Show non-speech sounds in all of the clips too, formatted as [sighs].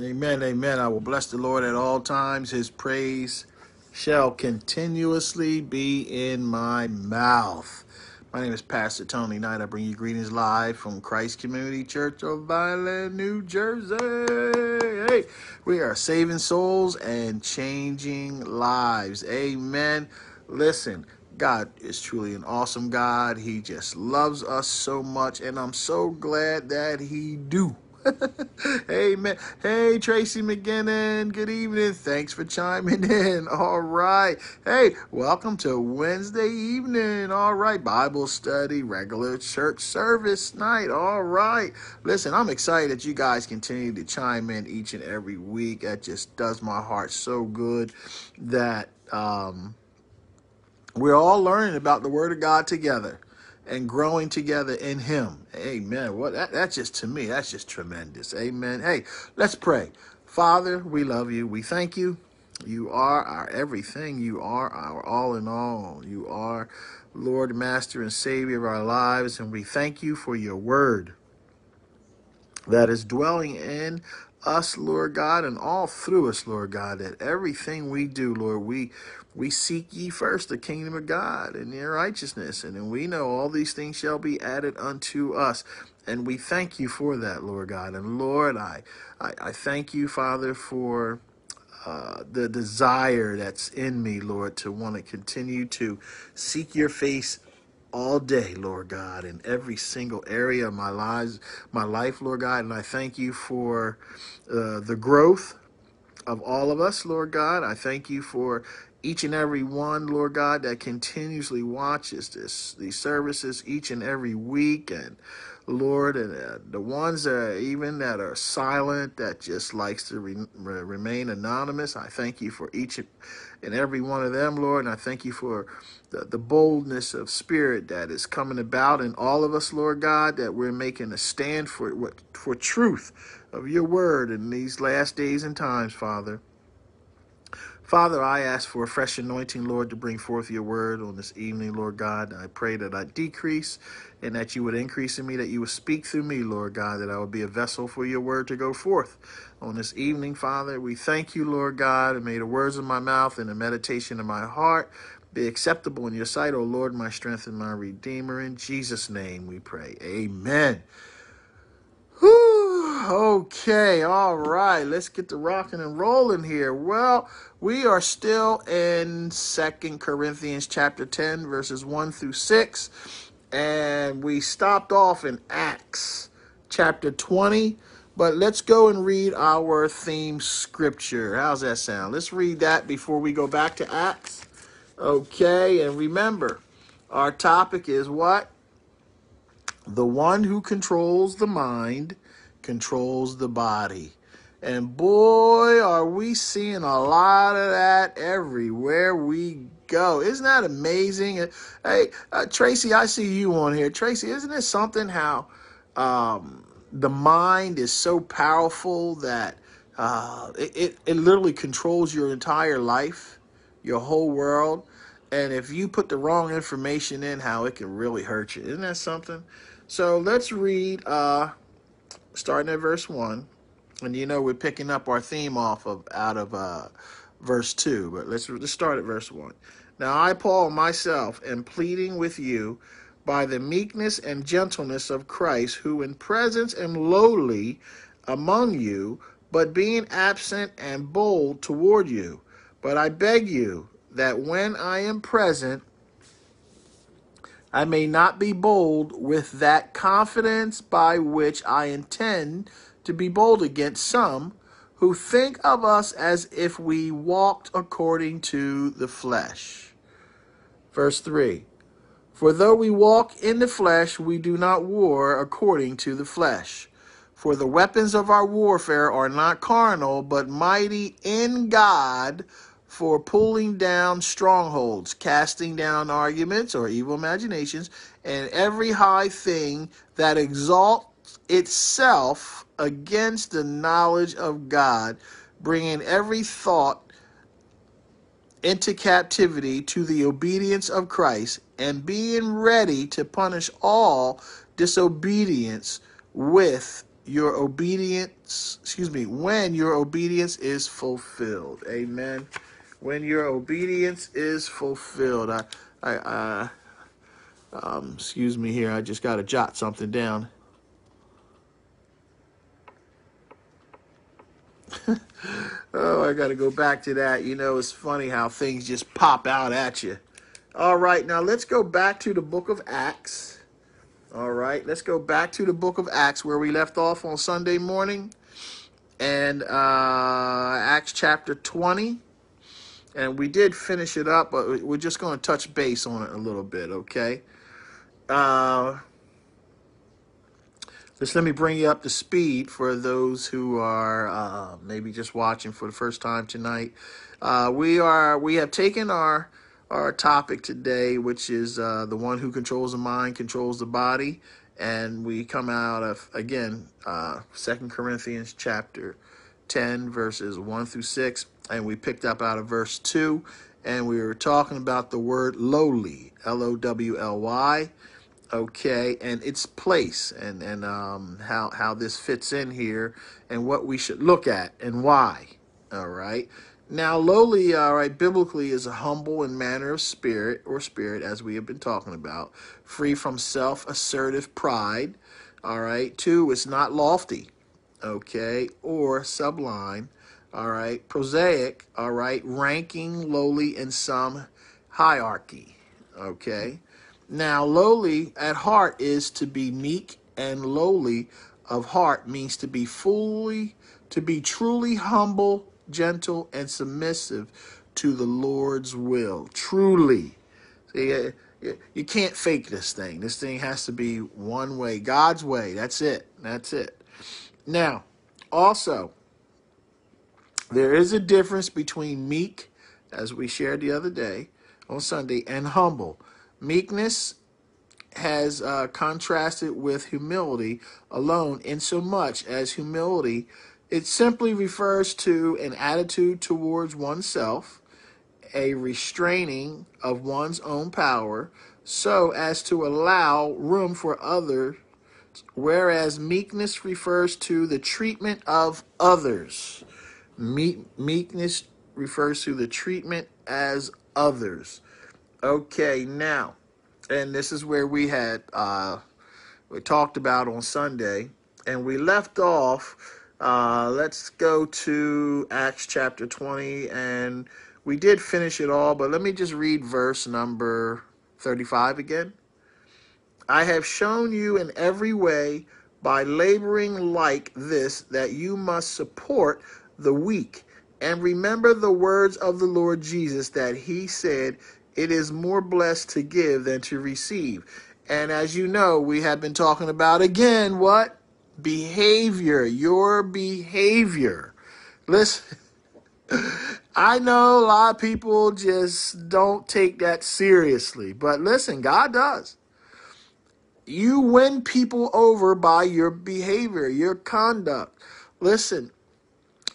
Amen, amen. I will bless the Lord at all times. His praise shall continuously be in my mouth. My name is Pastor Tony Knight. I bring you greetings live from Christ Community Church of Vineland, New Jersey. Hey, we are saving souls and changing lives. Amen. Listen, God is truly an awesome God. He just loves us so much, and I'm so glad that He do. [laughs] hey man, hey Tracy McGinnon, good evening. Thanks for chiming [laughs] in. All right. Hey, welcome to Wednesday evening. All right, Bible study, regular church service night. All right. Listen, I'm excited that you guys continue to chime in each and every week. That just does my heart so good that um we're all learning about the Word of God together and growing together in Him. Amen. What that, that's just to me, that's just tremendous. Amen. Hey, let's pray. Father, we love you. We thank you. You are our everything. You are our all in all. You are Lord, Master, and Savior of our lives. And we thank you for your word that is dwelling in us, Lord God, and all through us, Lord God, that everything we do, Lord, we we seek ye first the kingdom of God and your righteousness, and then we know all these things shall be added unto us. And we thank you for that, Lord God. And Lord, I I, I thank you, Father, for uh, the desire that's in me, Lord, to want to continue to seek your face all day, Lord God, in every single area of my lives, my life, Lord God. And I thank you for uh, the growth of all of us, Lord God. I thank you for each and every one, Lord God, that continuously watches this these services each and every week, and Lord, and uh, the ones that are even that are silent, that just likes to re- remain anonymous. I thank you for each and every one of them, Lord, and I thank you for the, the boldness of spirit that is coming about in all of us, Lord God, that we're making a stand for what for truth of your word in these last days and times, Father. Father, I ask for a fresh anointing, Lord, to bring forth your word on this evening, Lord God. I pray that I decrease and that you would increase in me, that you would speak through me, Lord God, that I would be a vessel for your word to go forth on this evening, Father. We thank you, Lord God, and may the words of my mouth and the meditation of my heart be acceptable in your sight, O Lord, my strength and my redeemer. In Jesus' name we pray. Amen. Okay, all right. Let's get to rocking and rolling here. Well, we are still in Second Corinthians chapter 10, verses 1 through 6. And we stopped off in Acts chapter 20. But let's go and read our theme scripture. How's that sound? Let's read that before we go back to Acts. Okay, and remember, our topic is what? The one who controls the mind controls the body. And boy, are we seeing a lot of that everywhere we go. Isn't that amazing? Hey, uh, Tracy, I see you on here. Tracy, isn't it something how um, the mind is so powerful that uh, it, it, it literally controls your entire life, your whole world? And if you put the wrong information in, how it can really hurt you. Isn't that something? So let's read, uh, starting at verse 1. And you know we're picking up our theme off of out of uh, verse 2. But let's, let's start at verse 1. Now I, Paul, myself, am pleading with you by the meekness and gentleness of Christ, who in presence am lowly among you, but being absent and bold toward you. But I beg you that when I am present, I may not be bold with that confidence by which I intend to be bold against some who think of us as if we walked according to the flesh. Verse 3 For though we walk in the flesh, we do not war according to the flesh. For the weapons of our warfare are not carnal, but mighty in God for pulling down strongholds, casting down arguments or evil imaginations, and every high thing that exalts itself against the knowledge of God, bringing every thought into captivity to the obedience of Christ, and being ready to punish all disobedience with your obedience, excuse me, when your obedience is fulfilled. Amen. When your obedience is fulfilled. I, I, uh, um, excuse me here. I just got to jot something down. [laughs] oh, I got to go back to that. You know, it's funny how things just pop out at you. All right, now let's go back to the book of Acts. All right, let's go back to the book of Acts where we left off on Sunday morning and uh, Acts chapter 20. And we did finish it up, but we're just going to touch base on it a little bit, okay? Uh, just let me bring you up to speed for those who are uh, maybe just watching for the first time tonight. Uh, we are we have taken our our topic today, which is uh, the one who controls the mind controls the body, and we come out of again uh, Second Corinthians chapter ten verses one through six, and we picked up out of verse two, and we were talking about the word lowly, L O W L Y okay, and its place and and um, how how this fits in here and what we should look at and why. All right. Now, lowly, all right, biblically is a humble and manner of spirit or spirit, as we have been talking about, free from self-assertive pride. All right. Two, it's not lofty, okay, or sublime. All right, prosaic. All right, ranking lowly in some hierarchy. Okay. Now, lowly at heart is to be meek, and lowly of heart means to be fully, to be truly humble, gentle, and submissive to the Lord's will. Truly. See, you can't fake this thing. This thing has to be one way, God's way. That's it. That's it. Now, also, there is a difference between meek, as we shared the other day on Sunday, and humble. Meekness has uh, contrasted with humility alone, in so much as humility it simply refers to an attitude towards oneself, a restraining of one's own power, so as to allow room for others, whereas meekness refers to the treatment of others. Meek, meekness refers to the treatment as others. Okay, now, and this is where we had uh, we talked about on Sunday, and we left off. Uh, let's go to Acts chapter 20, and we did finish it all, but let me just read verse number 35 again. I have shown you in every way by laboring like this that you must support the weak. And remember the words of the Lord Jesus that he said, it is more blessed to give than to receive. And as you know, we have been talking about again what? Behavior, your behavior. Listen, [laughs] I know a lot of people just don't take that seriously, but listen, God does. You win people over by your behavior, your conduct. Listen,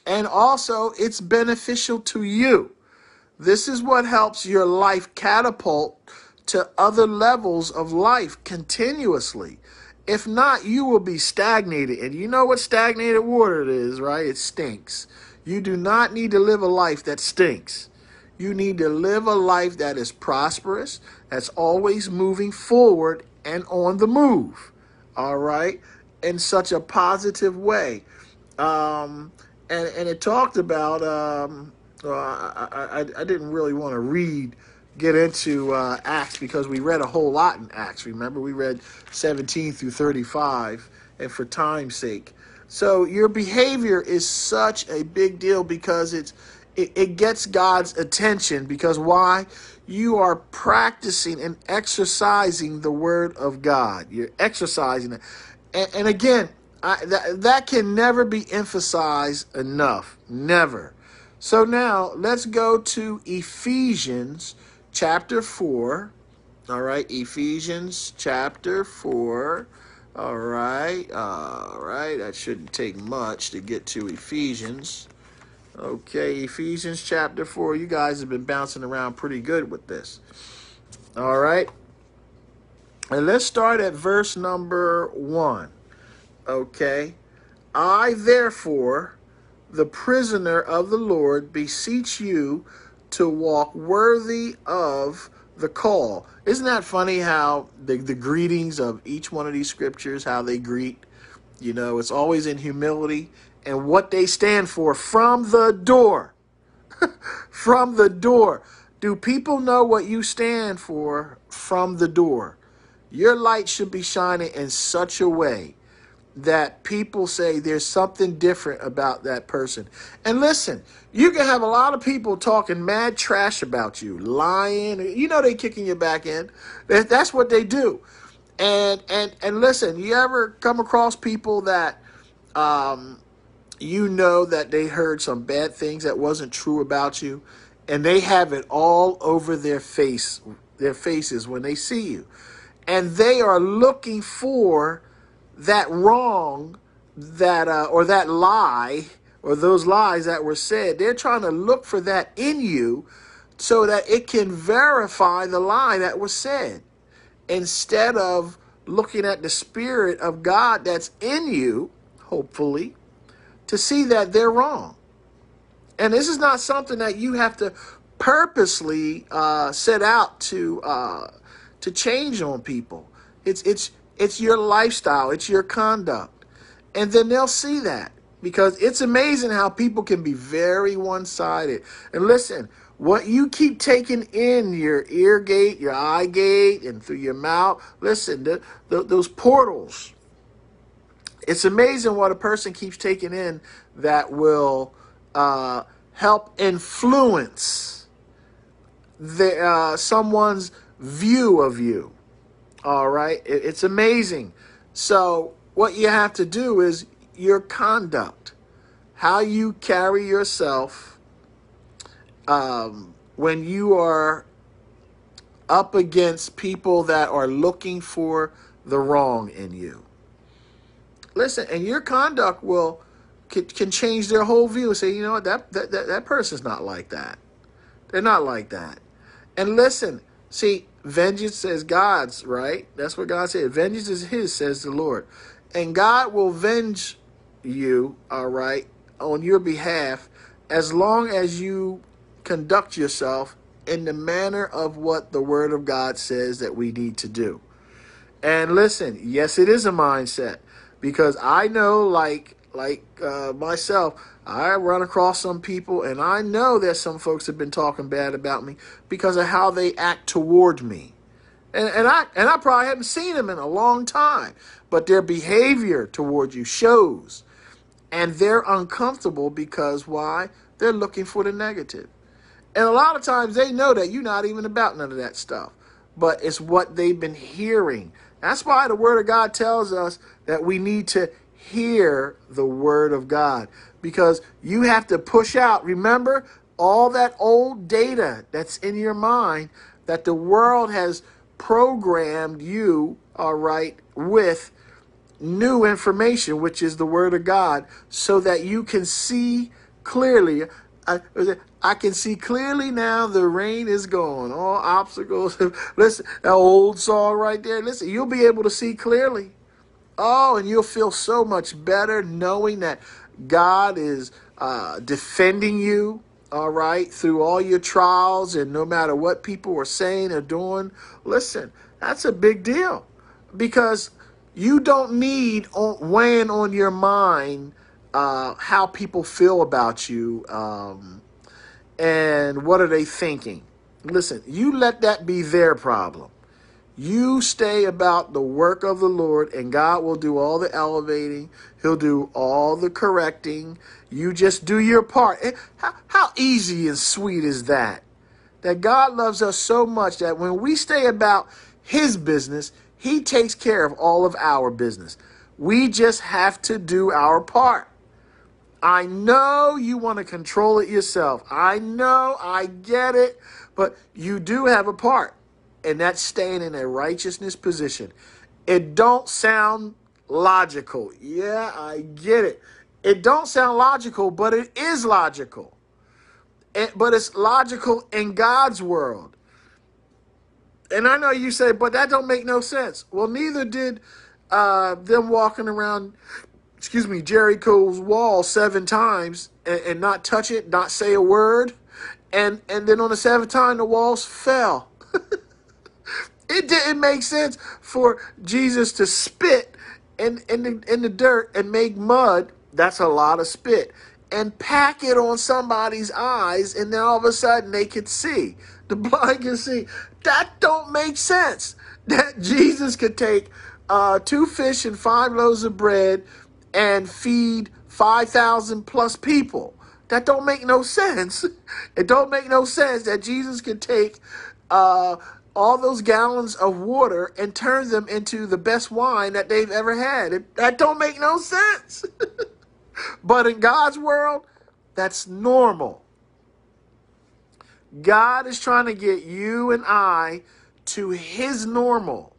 and also it's beneficial to you. This is what helps your life catapult to other levels of life continuously. If not, you will be stagnated. And you know what stagnated water is, right? It stinks. You do not need to live a life that stinks. You need to live a life that is prosperous, that's always moving forward and on the move. All right? In such a positive way. Um, and, and it talked about um, I, I, I didn't really want to read, get into uh, Acts because we read a whole lot in Acts. Remember, we read 17 through 35, and for time's sake. So your behavior is such a big deal because it's it, it gets God's attention because why? You are practicing and exercising the word of God. You're exercising it. And, and again, I, that, that can never be emphasized enough. Never. So now let's go to Ephesians chapter 4. All right, Ephesians chapter 4. All right, all right. That shouldn't take much to get to Ephesians. Okay, Ephesians chapter 4. You guys have been bouncing around pretty good with this. All right. And let's start at verse number 1. Okay. I, therefore, the prisoner of the Lord, beseech you to walk worthy of the call. Isn't that funny how the, the greetings of each one of these scriptures, how they greet? You know, it's always in humility and what they stand for from the door. [laughs] from the door. Do people know what you stand for from the door? Your light should be shining in such a way that people say there's something different about that person. And listen, you can have a lot of people talking mad trash about you, lying. You know they kicking your back in. That's what they do. And and and listen, you ever come across people that um, you know that they heard some bad things that wasn't true about you, and they have it all over their face, their faces when they see you, and they are looking for that wrong that uh, or that lie or those lies that were said they're trying to look for that in you so that it can verify the lie that was said. Instead of looking at the spirit of God that's in you hopefully to see that they're wrong. And this is not something that you have to purposely uh, set out to uh, to change on people. It's it's it's your lifestyle, it's your conduct. And then they'll see that because it's amazing how people can be very one sided. And listen, what you keep taking in your ear gate, your eye gate, and through your mouth, listen, the, the, those portals, it's amazing what a person keeps taking in that will uh, help influence the, uh, someone's view of you. All right. It's amazing. So, what you have to do is your conduct, how you carry yourself um, when you are up against people that are looking for the wrong in you. Listen, and your conduct will can, can change their whole view. Say, you know what, that, that that that person's not like that. They're not like that. And listen, see, vengeance is God's, right? That's what God said. Vengeance is his, says the Lord. And God will venge you, all right, on your behalf as long as you conduct yourself in the manner of what the word of God says that we need to do. And listen, yes, it is a mindset because I know like like uh, myself, I run across some people and I know that some folks have been talking bad about me because of how they act toward me. And, and I and I probably haven't seen them in a long time, but their behavior toward you shows. And they're uncomfortable because why? They're looking for the negative. And a lot of times they know that you're not even about none of that stuff. But it's what they've been hearing. That's why the word of God tells us that we need to hear the word of God because you have to push out. Remember all that old data that's in your mind that the world has programmed you, all right, with new information, which is the word of God, so that you can see clearly. I, I can see clearly now the rain is gone. All obstacles. [laughs] Listen, that old song right there. Listen, you'll be able to see clearly. Oh, and you'll feel so much better knowing that God is uh, defending you, all right, through all your trials and no matter what people are saying or doing. Listen, that's a big deal because you don't need weighing on your mind uh, how people feel about you um, and what are they thinking. Listen, you let that be their problem. You stay about the work of the Lord, and God will do all the elevating. He'll do all the correcting. You just do your part. Eh, how, how easy and sweet is that? That God loves us so much that when we stay about His business, He takes care of all of our business. We just have to do our part. I know you want to control it yourself. I know, I get it, but you do have a part and that's staying in a righteousness position. It don't sound logical. Yeah, I get it. It don't sound logical, but it is logical. It- but it's logical in God's world. And I know you say, but that don't make no sense. Well, neither did uh, them walking around, excuse me, Jericho's wall seven times and, and not touch it, not say a word, and and then on the seventh time the walls fell. [laughs] It didn't make sense for Jesus to spit in, in, the, in the dirt and make mud. That's a lot of spit. And pack it on somebody's eyes, and then all of a sudden they could see. The [laughs] blind can see. That don't make sense. That Jesus could take uh, two fish and five loaves of bread and feed 5,000 plus people. That don't make no [laughs] sense. It don't make no sense that Jesus could take uh, all those gallons of water and turn them into the best wine that they've ever had. It, that don't make no sense. [laughs] but in God's world, that's normal. God is trying to get you and I to his normal.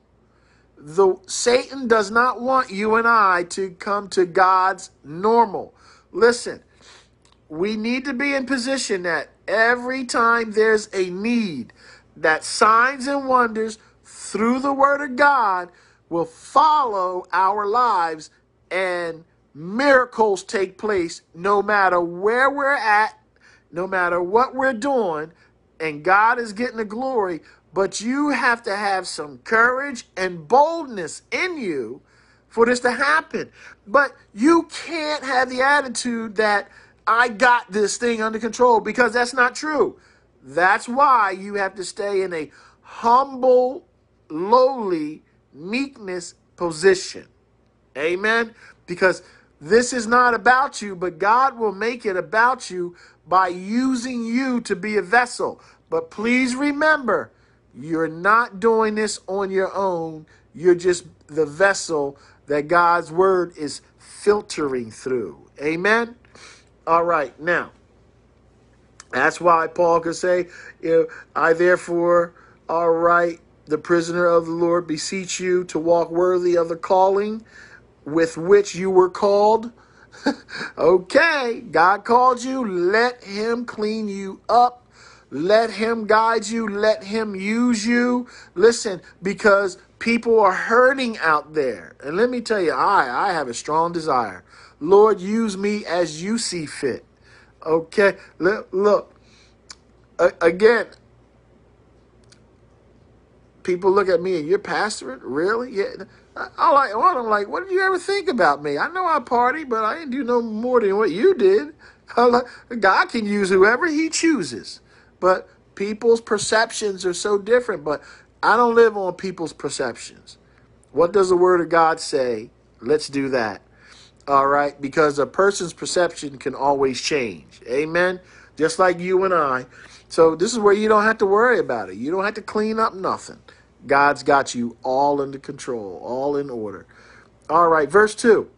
The Satan does not want you and I to come to God's normal. Listen, we need to be in position that every time there's a need, that signs and wonders through the word of God will follow our lives and miracles take place no matter where we're at, no matter what we're doing, and God is getting the glory. But you have to have some courage and boldness in you for this to happen. But you can't have the attitude that I got this thing under control because that's not true. That's why you have to stay in a humble, lowly, meekness position. Amen. Because this is not about you, but God will make it about you by using you to be a vessel. But please remember, you're not doing this on your own. You're just the vessel that God's word is filtering through. Amen. All right. Now, that's why Paul could say, if I therefore, all right, the prisoner of the Lord, beseech you to walk worthy of the calling with which you were called. [laughs] okay, God called you. Let Him clean you up. Let Him guide you. Let Him use you. Listen, because people are hurting out there. And let me tell you, I, I have a strong desire. Lord, use me as you see fit. Okay, look. Again, people look at me and you're pastoring, really? Yeah. I, like. I'm like, what did you ever think about me? I know I party, but I didn't do no more than what you did. [laughs] God can use whoever He chooses, but people's perceptions are so different. But I don't live on people's perceptions. What does the Word of God say? Let's do that. All right, because a person's perception can always change. Amen. Just like you and I. So this is where you don't have to worry about it. You don't have to clean up nothing. God's got you all under control, all in order. All right, verse 2.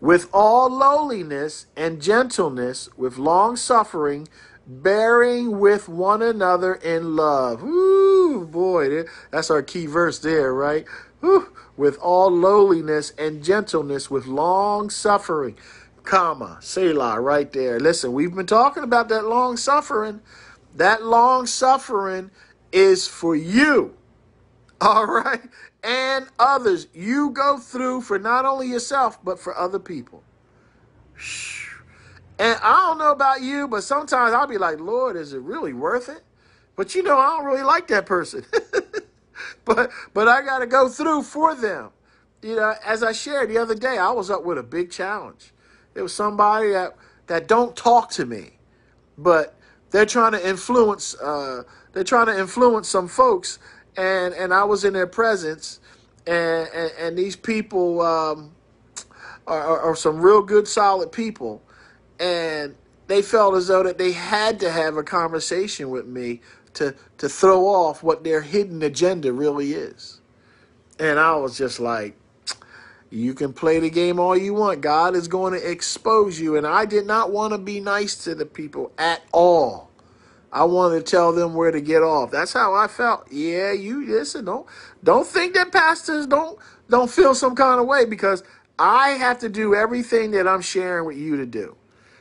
With all lowliness and gentleness, with long suffering, bearing with one another in love. Ooh, boy, that's our key verse there, right? Ooh, with all lowliness and gentleness, with long suffering, comma, Selah, right there. Listen, we've been talking about that long suffering. That long suffering is for you, [laughs] all right, and others. You go through for not only yourself, but for other people. And I don't know about you, but sometimes I'll be like, Lord, is it really worth it? But you know, I don't really like that person. [laughs] but but I got to go through for them. You know, as I shared the other day, I was up with a big challenge. It was somebody that that don't talk to me, but they're trying to influence. Uh, they're trying to influence some folks, and and I was in their presence, and and, and these people um, are, are, are some real good, solid people, and they felt as though that they had to have a conversation with me to to throw off what their hidden agenda really is. And I was just like, you can play the game all you want. God is going to expose you. And I did not want to be nice to the people at all. I wanted to tell them where to get off. That's how I felt. Yeah, you listen. Don't don't think that pastors don't don't feel some kind of way because I have to do everything that I'm sharing with you to do.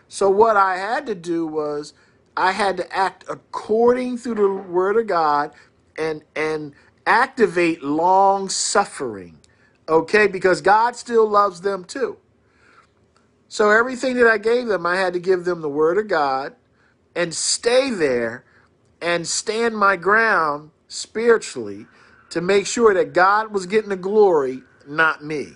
So what I had to do was I had to act according to the word of God and and activate long suffering. Okay? Because God still loves them too. So everything that I gave them, I had to give them the word of God and stay there and stand my ground spiritually to make sure that God was getting the glory, not me.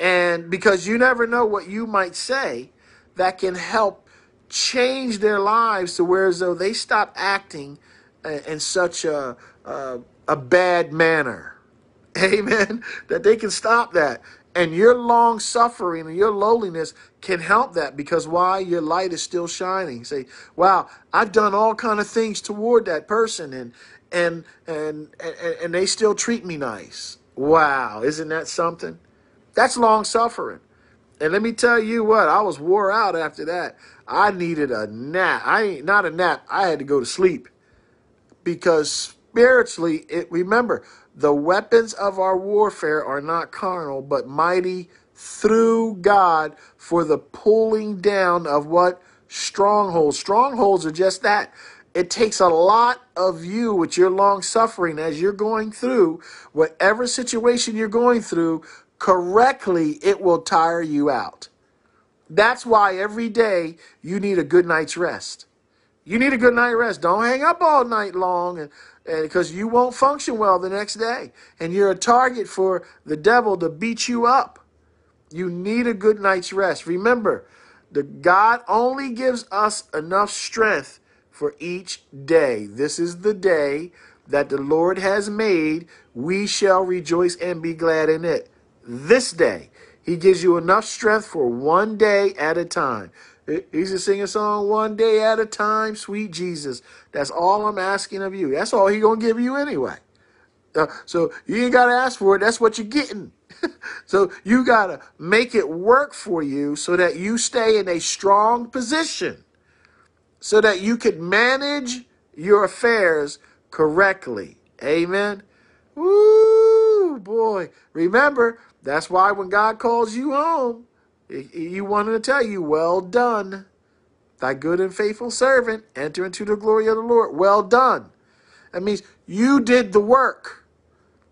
And because you never know what you might say that can help change their lives to where as though they stop acting in such a, a, a bad manner. Amen. That they can stop that. And your long suffering and your lowliness can help that because why? Your light is still shining. Say, wow, I've done all kind of things toward that person and and and and, and they still treat me nice. Wow, isn't that something? That's long suffering. And let me tell you what, I was wore out after that. I needed a nap. I ain't not a nap. I had to go to sleep because spiritually, it remember the weapons of our warfare are not carnal, but mighty through God for the pulling down of what strongholds. Strongholds are just that. It takes a lot of you with your long suffering as you're going through whatever situation you're going through correctly, it will tire you out. That's why every day you need a good night's rest. You need a good night rest. Don't hang up all night long and because you won't function well the next day. And you're a target for the devil to beat you up. You need a good night's rest. Remember, the God only gives us enough strength for each day. This is the day that the Lord has made. We shall rejoice and be glad in it. This day, He gives you enough strength for one day at a time. He used to sing a song, one day at a time, sweet Jesus. That's all I'm asking of you. That's all he gonna give you anyway. Uh, so you ain't gotta ask for it. That's what you're getting. [laughs] so you gotta make it work for you so that you stay in a strong position, so that you can manage your affairs correctly. Amen. Woo, boy. Remember, that's why when God calls you home, you wanted to tell you, well done, thy good and faithful servant, enter into the glory of the Lord. Well done. That means you did the work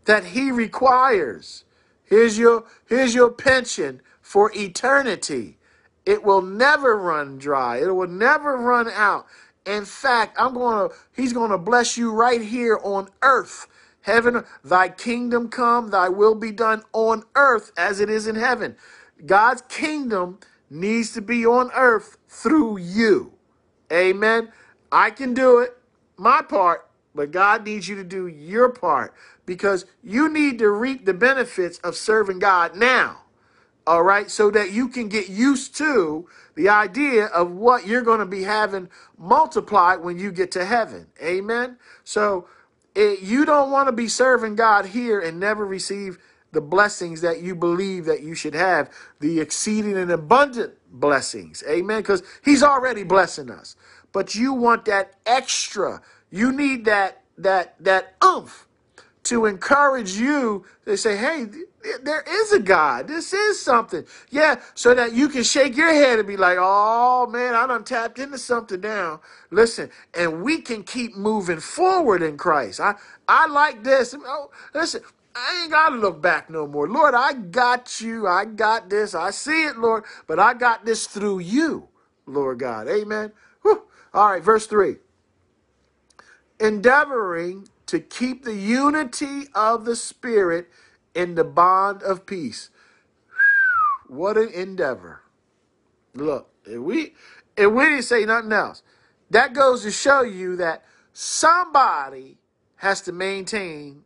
that he requires. Here's your here's your pension for eternity. It will never run dry. It will never run out. In fact, I'm going to he's going to bless you right here on earth. Heaven, thy kingdom come, thy will be done on earth as it is in heaven. God's kingdom needs to be on earth through you. Amen. I can do it, my part, but God needs you to do your part because you need to reap the benefits of serving God now. All right, so that you can get used to the idea of what you're going to be having multiplied when you get to heaven. Amen. So it, you don't want to be serving God here and never receive the blessings that you believe that you should have, the exceeding and abundant blessings. Amen. Because he's already blessing us. But you want that extra. You need that that that oomph to encourage you. They say, hey, there is a God. This is something. Yeah, so that you can shake your head and be like, oh man, I done tapped into something now. Listen, and we can keep moving forward in Christ. I, I like this. Oh, listen, I ain't got to look back no more. Lord, I got you. I got this. I see it, Lord, but I got this through you, Lord God. Amen. Whew. All right, verse 3. Endeavoring to keep the unity of the Spirit in the bond of peace. [sighs] What an endeavor. Look, if we if we didn't say nothing else, that goes to show you that somebody has to maintain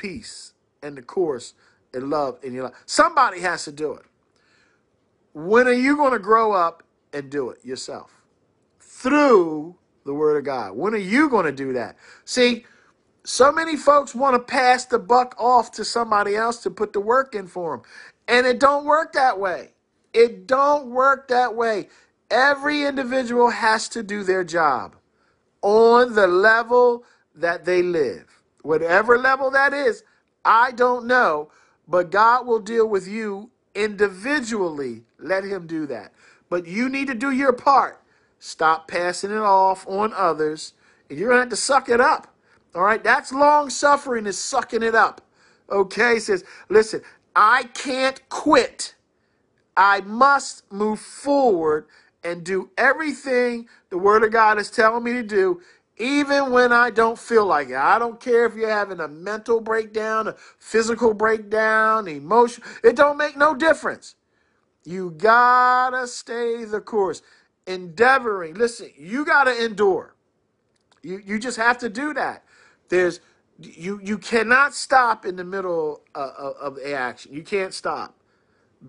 peace and the course and love in your life. Somebody has to do it. When are you going to grow up and do it yourself? Through the Word of God. When are you going to do that? See, so many folks want to pass the buck off to somebody else to put the work in for them. And it don't work that way. It don't work that way. Every individual has to do their job on the level that they live whatever level that is, I don't know, but God will deal with you individually. Let Him do that. But you need to do your part. Stop passing it off on others, and you're going to have to suck it up. All right? That's long suffering, is sucking it up. Okay? It says, listen, I can't quit. I must move forward and do everything the Word of God is telling me to do, even when I don't feel like it. I don't care if you're having a mental breakdown, a physical breakdown, emotion. It don't make no difference. You gotta stay the course. Endeavoring. Listen, you gotta endure. You you just have to do that. There's you you cannot stop in the middle uh, of, of the action. You can't stop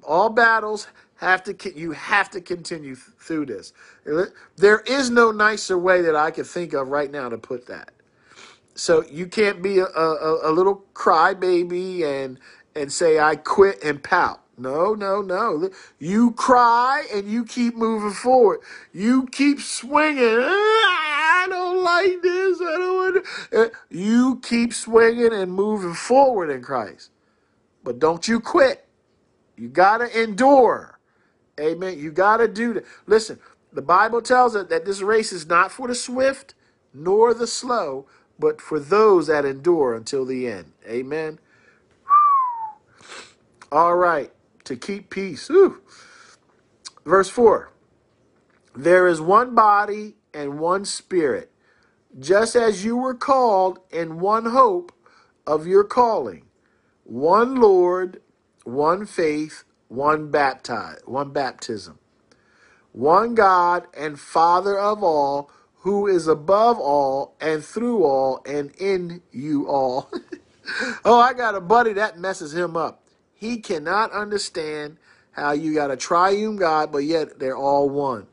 all battles have to you have to continue through this. There is no nicer way that i could think of right now to put that. So you can't be a, a, a little crybaby and and say i quit and pout. No no no. You cry and you keep moving forward. You keep swinging. Ah, i don't like this. I don't want to. Uh, you keep swinging and moving forward in christ. But don't you quit. You got to endure. Amen. You got to do that. Listen, the Bible tells us that this race is not for the swift nor the slow, but for those that endure until the end. Amen. All right. To keep peace. Ooh. Verse 4 There is one body and one spirit, just as you were called in one hope of your calling, one Lord one faith, one one baptism, one God and Father of all, who is above all and through all and in you all. [laughs] oh, I got a buddy that messes him up. He cannot understand how you got a triune God, but yet they're all one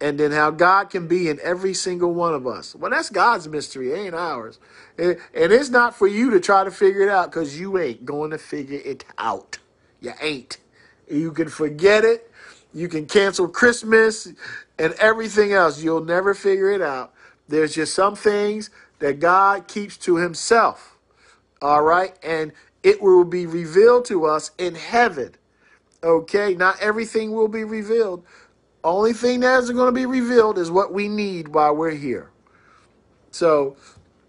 and then how God can be in every single one of us. Well, that's God's mystery, it ain't ours. And, and it's not for you to try to figure it out because you ain't going to figure it out. You ain't. You can forget it. You can cancel Christmas and everything else. You'll never figure it out. There's just some things that God keeps to himself. All right? And it will be revealed to us in heaven. Okay? Not everything will be revealed. Only thing that is going to be revealed is what we need while we're here. So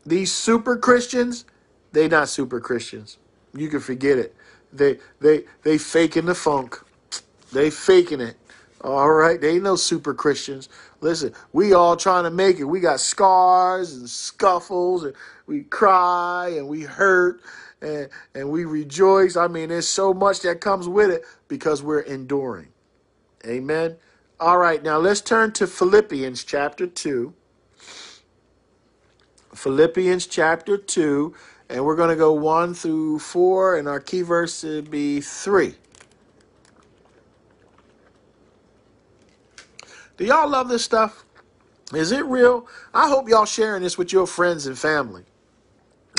these super Christians, they're not super Christians. You can forget it. They they they faking the funk. They faking it. All right, they ain't no super Christians. Listen, we all trying to make it. We got scars and scuffles, and we cry and we hurt and and we rejoice. I mean, there's so much that comes with it because we're enduring. Amen. All right, now let's turn to Philippians chapter 2. Philippians chapter 2, and we're going to go 1 through 4, and our key verse would be 3. Do y'all love this stuff? Is it real? I hope y'all sharing this with your friends and family.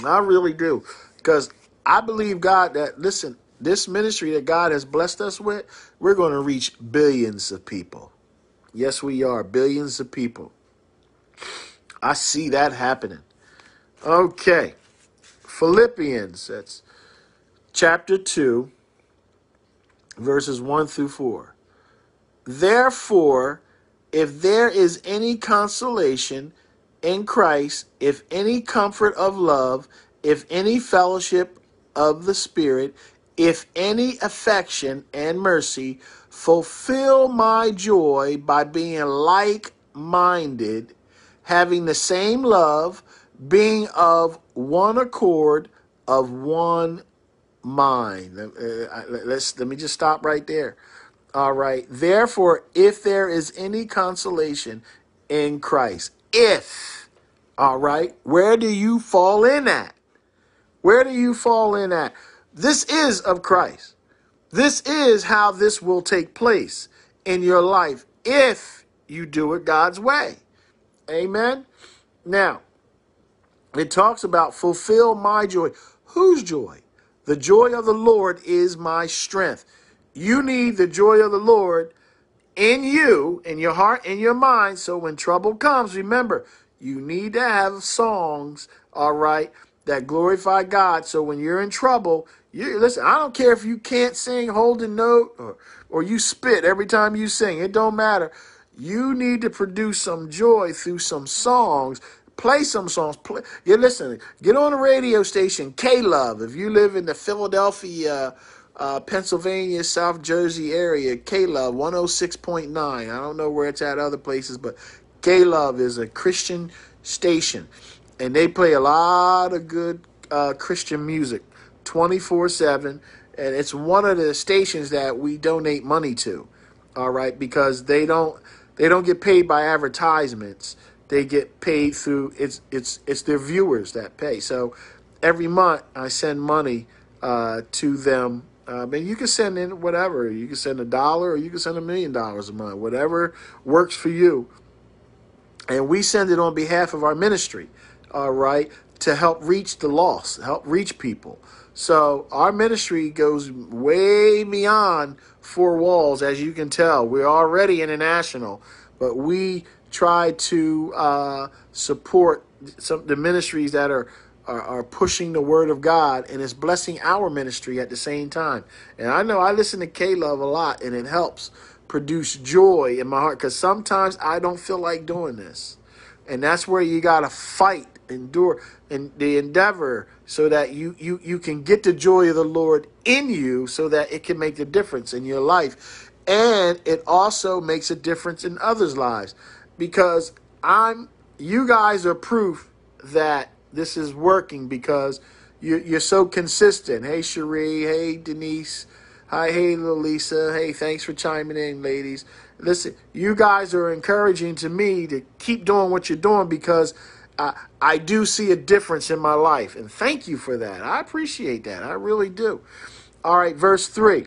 I really do. Because I believe God that, listen, this ministry that God has blessed us with, we're going to reach billions of people. Yes, we are. Billions of people. I see that happening. Okay. Philippians, that's chapter 2, verses 1 through 4. Therefore, if there is any consolation in Christ, if any comfort of love, if any fellowship of the Spirit, if any affection and mercy, fulfill my joy by being like minded, having the same love, being of one accord, of one mind. Uh, let's let me just stop right there. All right. Therefore, if there is any consolation in Christ, if, all right, where do you fall in at? Where do you fall in at? This is of Christ. This is how this will take place in your life if you do it God's way. Amen. Now, it talks about fulfill my joy. Whose joy? The joy of the Lord is my strength. You need the joy of the Lord in you, in your heart, in your mind. So when trouble comes, remember, you need to have songs, all right, that glorify God. So when you're in trouble, you listen. I don't care if you can't sing, hold a note, or or you spit every time you sing. It don't matter. You need to produce some joy through some songs. Play some songs. Play. You listen. Get on a radio station, K Love. If you live in the Philadelphia, uh, Pennsylvania, South Jersey area, K Love 106.9. I don't know where it's at other places, but K Love is a Christian station, and they play a lot of good uh, Christian music, 24 seven. And it's one of the stations that we donate money to. All right, because they don't they don't get paid by advertisements. They get paid through it's it's it's their viewers that pay. So every month I send money uh, to them. Um, and you can send in whatever. You can send a dollar or you can send a million dollars a month, whatever works for you and we send it on behalf of our ministry, all right, to help reach the lost, help reach people. So our ministry goes way beyond four walls, as you can tell. We're already international, but we try to uh, support some the ministries that are, are are pushing the word of God, and it's blessing our ministry at the same time. And I know I listen to K Love a lot, and it helps produce joy in my heart because sometimes I don't feel like doing this. And that's where you got to fight, endure, and the endeavor so that you, you, you can get the joy of the Lord in you so that it can make a difference in your life. And it also makes a difference in others' lives because I'm, you guys are proof that this is working because you, you're so consistent. Hey, Cherie. Hey, Denise. Hi, hey, little Lisa. Hey, thanks for chiming in, ladies. Listen, you guys are encouraging to me to keep doing what you're doing because uh, I do see a difference in my life. And thank you for that. I appreciate that. I really do. All right, verse 3.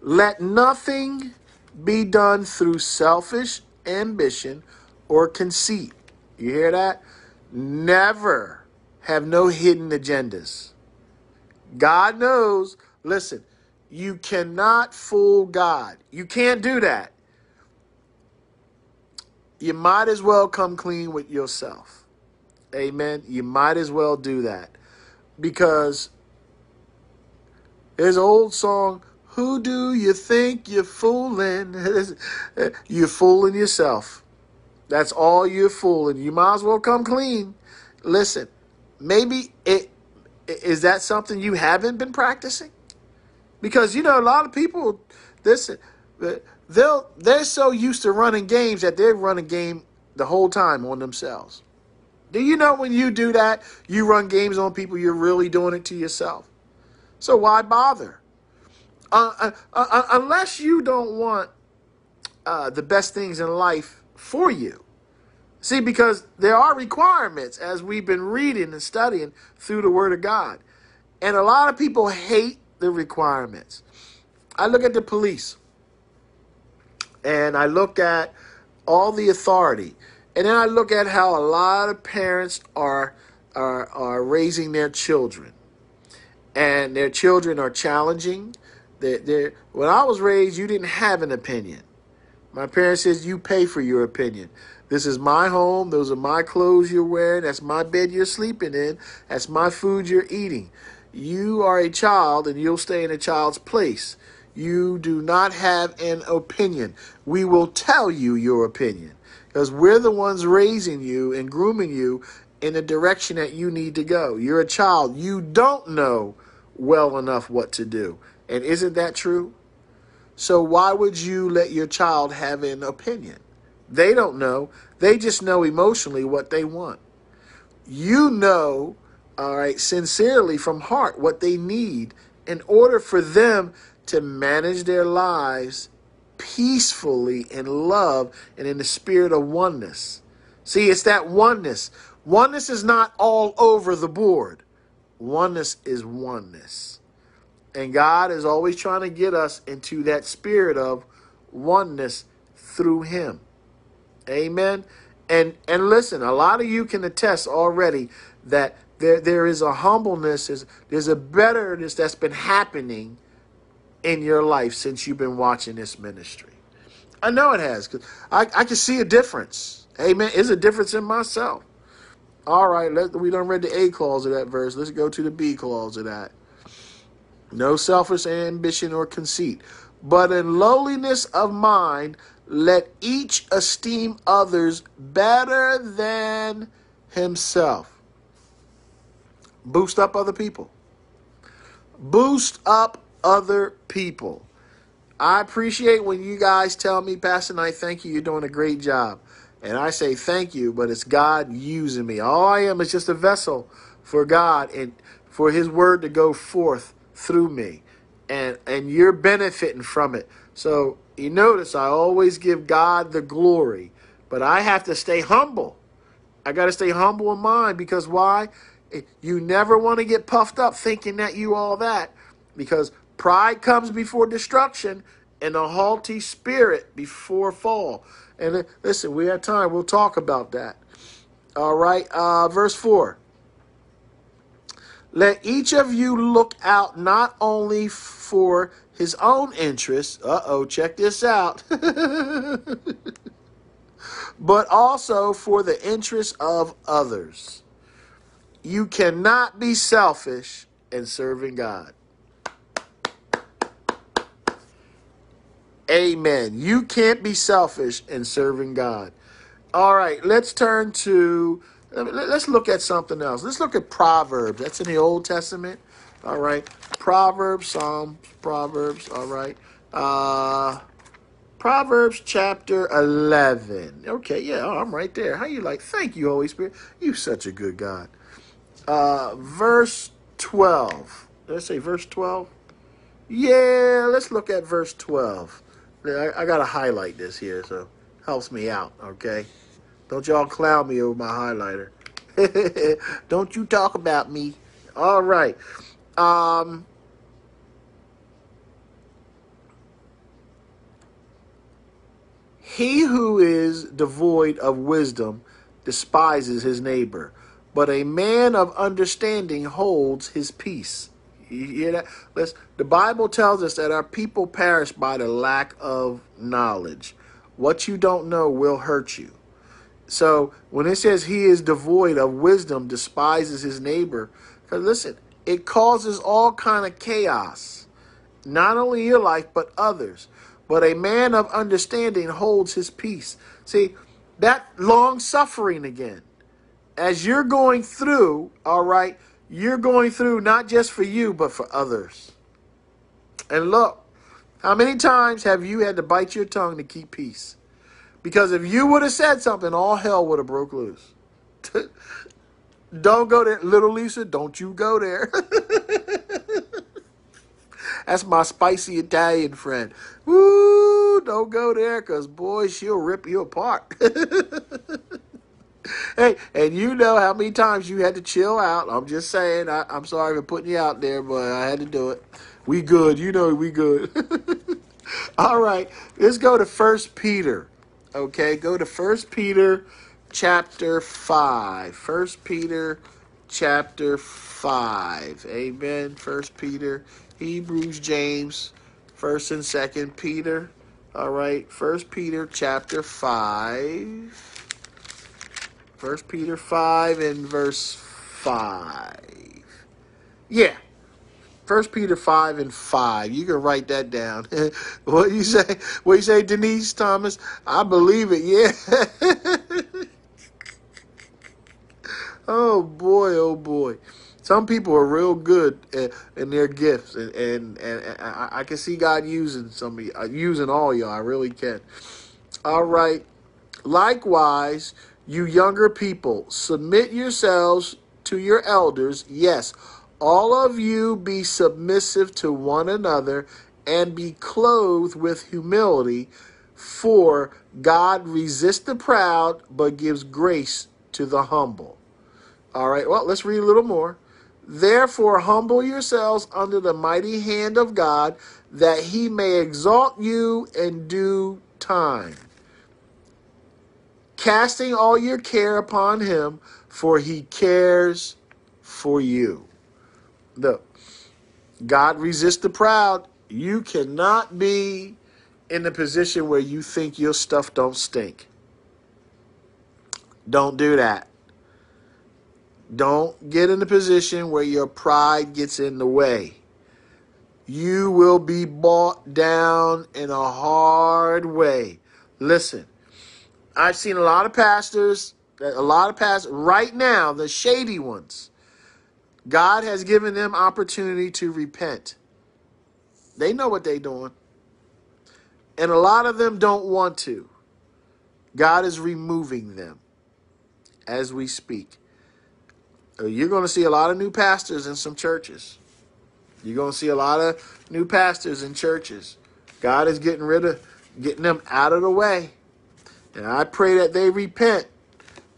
Let nothing be done through selfish ambition or conceit. You hear that? Never have no hidden agendas. God knows. Listen, you cannot fool God. You can't do that. You might as well come clean with yourself. Amen. You might as well do that. Because there's an old song, Who do you think you're fooling? [laughs] you're fooling yourself. That's all you're fooling. You might as well come clean. Listen, maybe it is that something you haven't been practicing? Because you know a lot of people, this they'll they're so used to running games that they run a game the whole time on themselves. Do you know when you do that, you run games on people, you're really doing it to yourself? So why bother? Uh, uh, uh, uh unless you don't want uh, the best things in life for you. See, because there are requirements as we've been reading and studying through the Word of God. And a lot of people hate the requirements. I look at the police and I look at all the authority. And then I look at how a lot of parents are, are, are raising their children. And their children are challenging. They're, they're, when I was raised, you didn't have an opinion. My parents says you pay for your opinion. This is my home. Those are my clothes you're wearing. That's my bed you're sleeping in. That's my food you're eating. You are a child and you'll stay in a child's place. You do not have an opinion. We will tell you your opinion because we're the ones raising you and grooming you in the direction that you need to go. You're a child. You don't know well enough what to do. And isn't that true? So why would you let your child have an opinion? They don't know. They just know emotionally what they want. You know, all right, sincerely from heart what they need in order for them to manage their lives peacefully in love and in the spirit of oneness. See, it's that oneness. Oneness is not all over the board. Oneness is oneness. And God is always trying to get us into that spirit of oneness through Him. Amen. And and listen, a lot of you can attest already that there there is a humbleness, is there's a betterness that's been happening in your life since you've been watching this ministry. I know it has, because I, I can see a difference. Amen. There's a difference in myself. All right, let, we done read the A clause of that verse. Let's go to the B clause of that. No selfish ambition or conceit, but in lowliness of mind, let each esteem others better than himself. Boost up other people. Boost up other people. I appreciate when you guys tell me, Pastor Knight, thank you, you're doing a great job. And I say thank you, but it's God using me. All I am is just a vessel for God and for his word to go forth through me. And and you're benefiting from it. So you notice I always give God the glory, but I have to stay humble. I got to stay humble in mind because why? You never want to get puffed up thinking that you all that because pride comes before destruction and a haughty spirit before fall. And listen, we have time. We'll talk about that. All right. Uh, verse 4. Let each of you look out not only for his own interests. Uh oh, check this out. [laughs] but also for the interests of others. You cannot be selfish in serving God. Amen. You can't be selfish in serving God. All right, let's turn to, let's look at something else. Let's look at Proverbs. That's in the Old Testament. All right. Proverbs, Psalms, Proverbs. All right. Uh, Proverbs chapter 11. Okay, yeah, I'm right there. How you like? Thank you, Holy Spirit. You such a good God. Uh, verse 12. Let's say verse 12. Yeah, let's look at verse 12. I, I got to highlight this here, so helps me out, okay? Don't y'all clown me over my highlighter. [laughs] Don't you talk about me. All right. Um, he who is devoid of wisdom despises his neighbor, but a man of understanding holds his peace. You hear that? Let's, the Bible tells us that our people perish by the lack of knowledge. What you don't know will hurt you. So when it says he is devoid of wisdom, despises his neighbor, because listen, it causes all kind of chaos, not only your life but others. But a man of understanding holds his peace. See, that long suffering again. As you're going through, all right, you're going through not just for you, but for others. And look, how many times have you had to bite your tongue to keep peace? Because if you would have said something, all hell would have broke loose. [laughs] don't go there. Little Lisa, don't you go there. [laughs] That's my spicy Italian friend. Woo, don't go there because, boy, she'll rip you apart. [laughs] hey, and you know how many times you had to chill out. I'm just saying. I, am sorry for putting you out there, but I had to do it. We good. You know we good. All right, let's go to First Peter. Okay, go to First Peter chapter 5. First Peter chapter 5. Amen. First Peter, Hebrews, James, First and Second Peter. All right, First Peter chapter 5. First Peter 5 and verse 5. Yeah. First Peter 5 and 5. You can write that down. [laughs] what you say? What you say, Denise Thomas? I believe it, yeah. [laughs] oh boy, oh boy. Some people are real good in their gifts, and, and, and I, I can see God using some of you, uh, using all y'all. I really can. All right. Likewise, you younger people, submit yourselves to your elders. Yes, all of you be submissive to one another and be clothed with humility, for God resists the proud but gives grace to the humble. All right, well, let's read a little more. Therefore, humble yourselves under the mighty hand of God, that he may exalt you in due time casting all your care upon him, for he cares for you. Look, God resists the proud. You cannot be in the position where you think your stuff don't stink. Don't do that. Don't get in a position where your pride gets in the way. You will be bought down in a hard way. Listen, I've seen a lot of pastors, a lot of pastors right now, the shady ones. God has given them opportunity to repent. They know what they're doing. And a lot of them don't want to. God is removing them as we speak. Uh, You're going to see a lot of new pastors in some churches. You're going to see a lot of new pastors in churches. God is getting rid of, getting them out of the way. And I pray that they repent.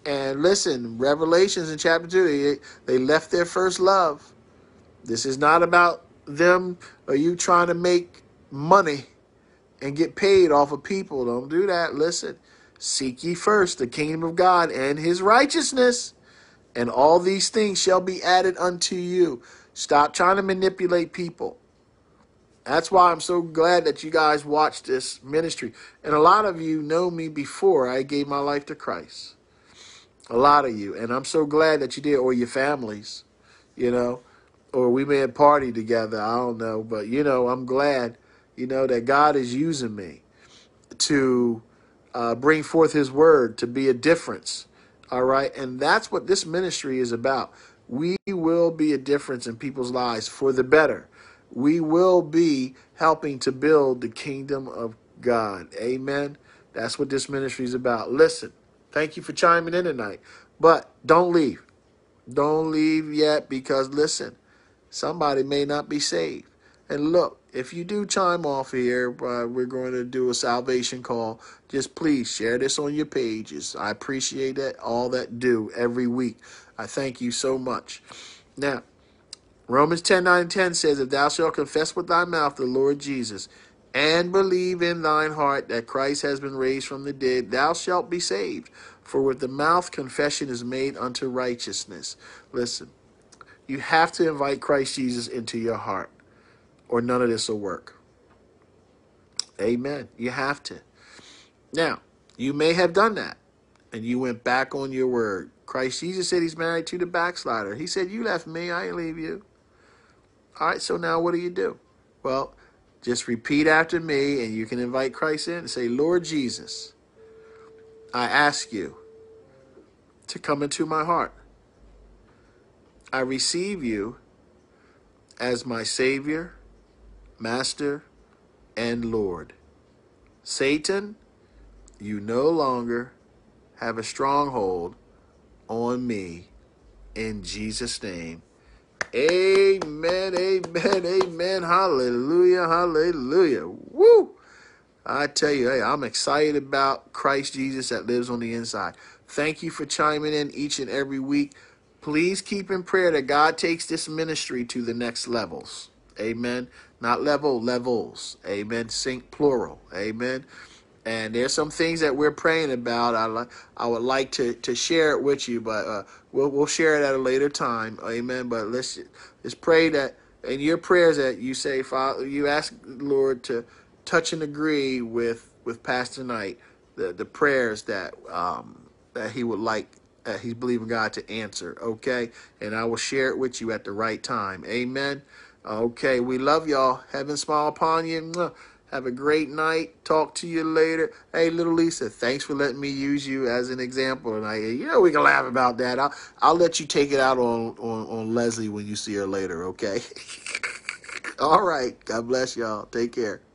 And listen, Revelations in chapter 2, they, they left their first love. This is not about them or you trying to make money and get paid off of people. Don't do that. Listen, seek ye first the kingdom of God and his righteousness, and all these things shall be added unto you. Stop trying to manipulate people. That's why I'm so glad that you guys watch this ministry. And a lot of you know me before I gave my life to Christ. A lot of you. And I'm so glad that you did, or your families, you know, or we may have partied together. I don't know. But, you know, I'm glad, you know, that God is using me to uh, bring forth his word, to be a difference. All right. And that's what this ministry is about. We will be a difference in people's lives for the better. We will be helping to build the kingdom of God. Amen. That's what this ministry is about. Listen, thank you for chiming in tonight. But don't leave. Don't leave yet because listen, somebody may not be saved. And look, if you do chime off here, uh, we're going to do a salvation call. Just please share this on your pages. I appreciate that, all that do every week. I thank you so much. Now, Romans 10 9 and 10 says, If thou shalt confess with thy mouth the Lord Jesus, and believe in thine heart that Christ has been raised from the dead, thou shalt be saved. For with the mouth confession is made unto righteousness. Listen, you have to invite Christ Jesus into your heart, or none of this will work. Amen. You have to. Now, you may have done that, and you went back on your word. Christ Jesus said he's married to the backslider. He said, You left me, I ain't leave you. All right, so now what do you do? Well, just repeat after me, and you can invite Christ in and say, Lord Jesus, I ask you to come into my heart. I receive you as my Savior, Master, and Lord. Satan, you no longer have a stronghold on me in Jesus' name. Amen, amen, amen. Hallelujah, hallelujah. Woo! I tell you, hey, I'm excited about Christ Jesus that lives on the inside. Thank you for chiming in each and every week. Please keep in prayer that God takes this ministry to the next levels. Amen. Not level, levels. Amen. Sync plural. Amen. And there's some things that we're praying about. I like, I would like to, to share it with you, but uh, we'll we'll share it at a later time. Amen. But let's let's pray that in your prayers that you say, Father, you ask Lord to touch and agree with with Pastor Knight, the the prayers that um that he would like that he's believing God to answer. Okay, and I will share it with you at the right time. Amen. Okay, we love y'all. Heaven smile upon you. Have a great night. Talk to you later. Hey, little Lisa, thanks for letting me use you as an example. And I, you know, we can laugh about that. I'll, I'll let you take it out on, on, on Leslie when you see her later. Okay. [laughs] All right. God bless y'all. Take care.